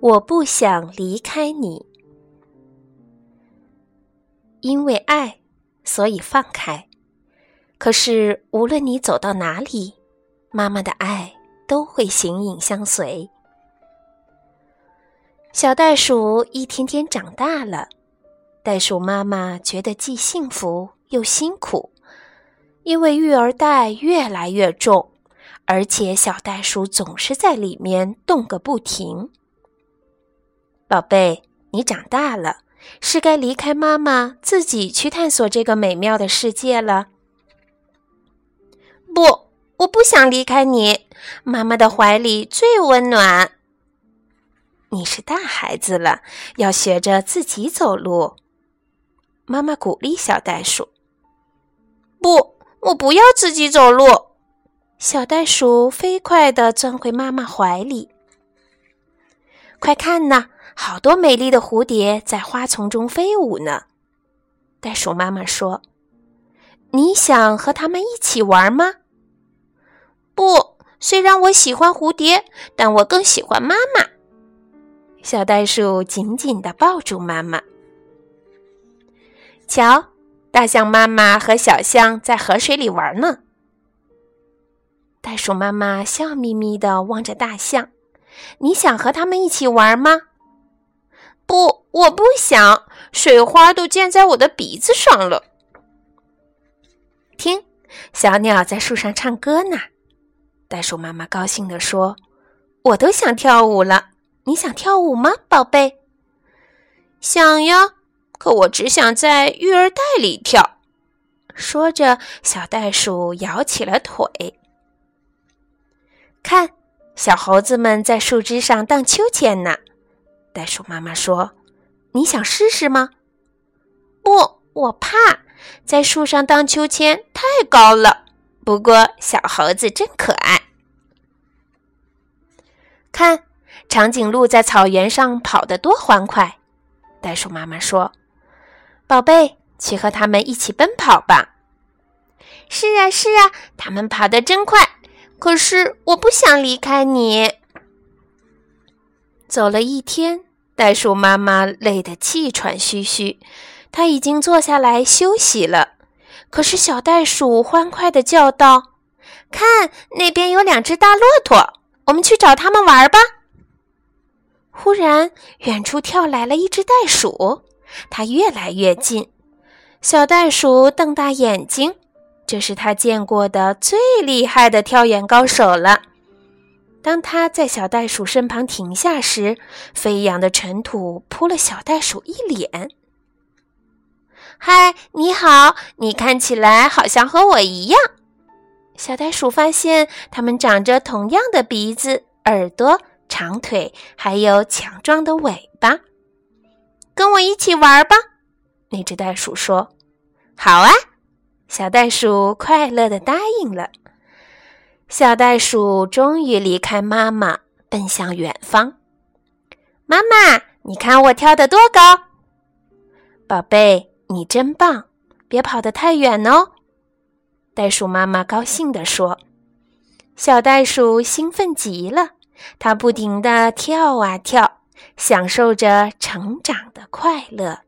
我不想离开你，因为爱，所以放开。可是无论你走到哪里，妈妈的爱都会形影相随。小袋鼠一天天长大了，袋鼠妈妈觉得既幸福又辛苦，因为育儿袋越来越重，而且小袋鼠总是在里面动个不停。宝贝，你长大了，是该离开妈妈，自己去探索这个美妙的世界了。不，我不想离开你，妈妈的怀里最温暖。你是大孩子了，要学着自己走路。妈妈鼓励小袋鼠。不，我不要自己走路。小袋鼠飞快地钻回妈妈怀里。快看呐！好多美丽的蝴蝶在花丛中飞舞呢，袋鼠妈妈说：“你想和它们一起玩吗？”“不，虽然我喜欢蝴蝶，但我更喜欢妈妈。”小袋鼠紧紧地抱住妈妈。瞧，大象妈妈和小象在河水里玩呢。袋鼠妈妈笑眯眯地望着大象：“你想和他们一起玩吗？”不，我不想，水花都溅在我的鼻子上了。听，小鸟在树上唱歌呢。袋鼠妈妈高兴地说：“我都想跳舞了，你想跳舞吗，宝贝？”想呀，可我只想在育儿袋里跳。说着，小袋鼠摇起了腿。看，小猴子们在树枝上荡秋千呢。袋鼠妈妈说：“你想试试吗？”“不，我怕在树上荡秋千太高了。”不过小猴子真可爱。看，长颈鹿在草原上跑得多欢快。袋鼠妈妈说：“宝贝，去和它们一起奔跑吧。”“是啊，是啊，它们跑得真快。”可是我不想离开你。走了一天。袋鼠妈妈累得气喘吁吁，它已经坐下来休息了。可是小袋鼠欢快地叫道：“看，那边有两只大骆驼，我们去找它们玩吧！”忽然，远处跳来了一只袋鼠，它越来越近。小袋鼠瞪大眼睛，这是它见过的最厉害的跳远高手了。当他在小袋鼠身旁停下时，飞扬的尘土扑了小袋鼠一脸。“嗨，你好，你看起来好像和我一样。”小袋鼠发现它们长着同样的鼻子、耳朵、长腿，还有强壮的尾巴。跟我一起玩吧，那只袋鼠说。“好啊！”小袋鼠快乐地答应了。小袋鼠终于离开妈妈，奔向远方。妈妈，你看我跳得多高！宝贝，你真棒！别跑得太远哦。袋鼠妈妈高兴地说。小袋鼠兴奋极了，它不停地跳啊跳，享受着成长的快乐。